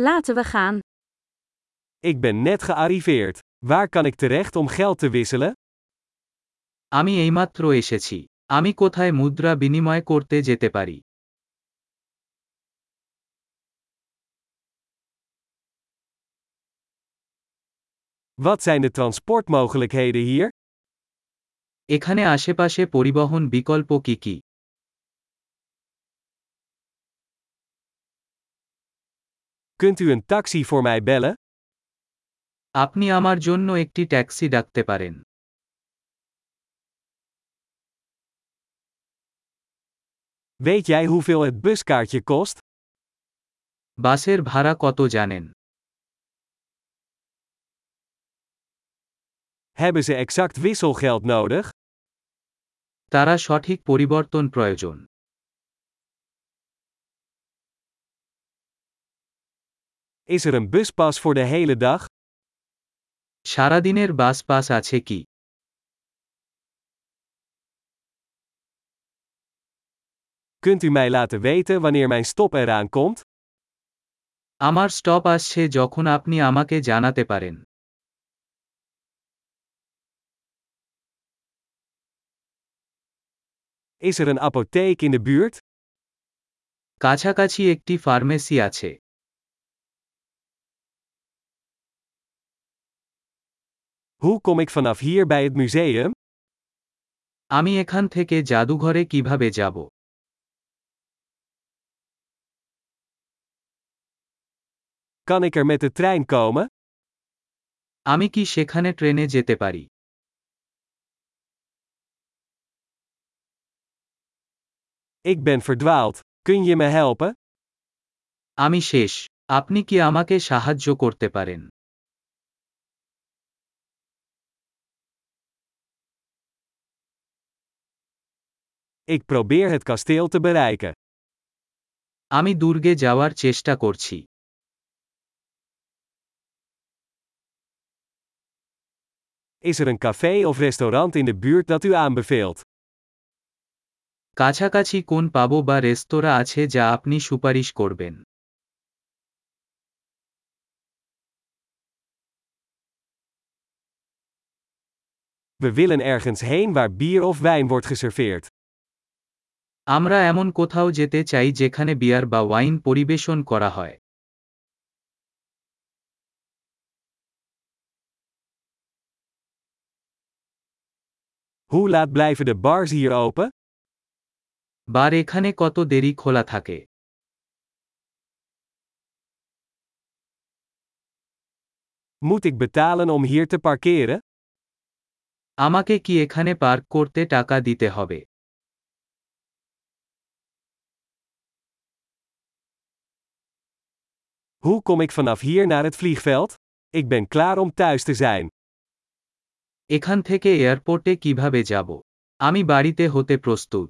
Laten we gaan. Ik ben net gearriveerd. Waar kan ik terecht om geld te wisselen? আমি এইমাত্র এসেছি আমি কোথায় মুদ্রা বিনিময় করতে যেতে পারি Wat zijn de transportmogelijkheden hier? এখানে আশেপাশে পরিবহন বিকল্প কি কি Kunt u een taxi voor mij bellen? আপনি আমার জন্য একটি ট্যাক্সি ডাকতে পারেন Weet jij hoeveel het buskaartje kost? বাসের ভাড়া কত জানেন Hebben ze exact wisselgeld nodig? তারা সঠিক পরিবর্তন প্রয়োজন Is er een buspas voor de hele dag? সারাদিনের বাস পাস আছে কি Kunt u mij laten weten wanneer mijn stop eraan komt? আমার স্টপ আসছে যখন আপনি আমাকে জানাতে পারেন Is er een apotheek in de buurt? কাছাকাছি একটি ফার্মেসি আছে Hoe kom ik vanaf hier bij het museum? আমি এখান থেকে জাদুঘরে কিভাবে যাব Kan ik er met de trein komen? আমি কি সেখানে ট্রেনে যেতে পারি Ik ben verdwaald. Kun je me helpen? আমি শেষ আপনি কি আমাকে সাহায্য করতে পারেন Ik probeer het kasteel te bereiken. আমি দুর্গে যাওয়ার চেষ্টা করছি Is er een café of restaurant in de buurt dat u aanbeveelt? কাছাকাছি কোন পাবো বা রেস্তোরাঁ আছে যা আপনি সুপারিশ করবেন We willen ergens heen waar bier of wijn wordt geserveerd. আমরা এমন কোথাও যেতে চাই যেখানে বিয়ার বা ওয়াইন পরিবেশন করা হয় Hoe laat blijven de bars hier open? বার এখানে কত দেরি খোলা থাকে Moet ik betalen om hier te parkeren? আমাকে কি এখানে পার্ক করতে টাকা দিতে হবে Hoe kom ik vanaf hier naar het vliegveld? Ik ben klaar om thuis te zijn. এখান থেকে এয়ারপোর্টে কিভাবে যাব আমি বাড়িতে হতে প্রস্তুত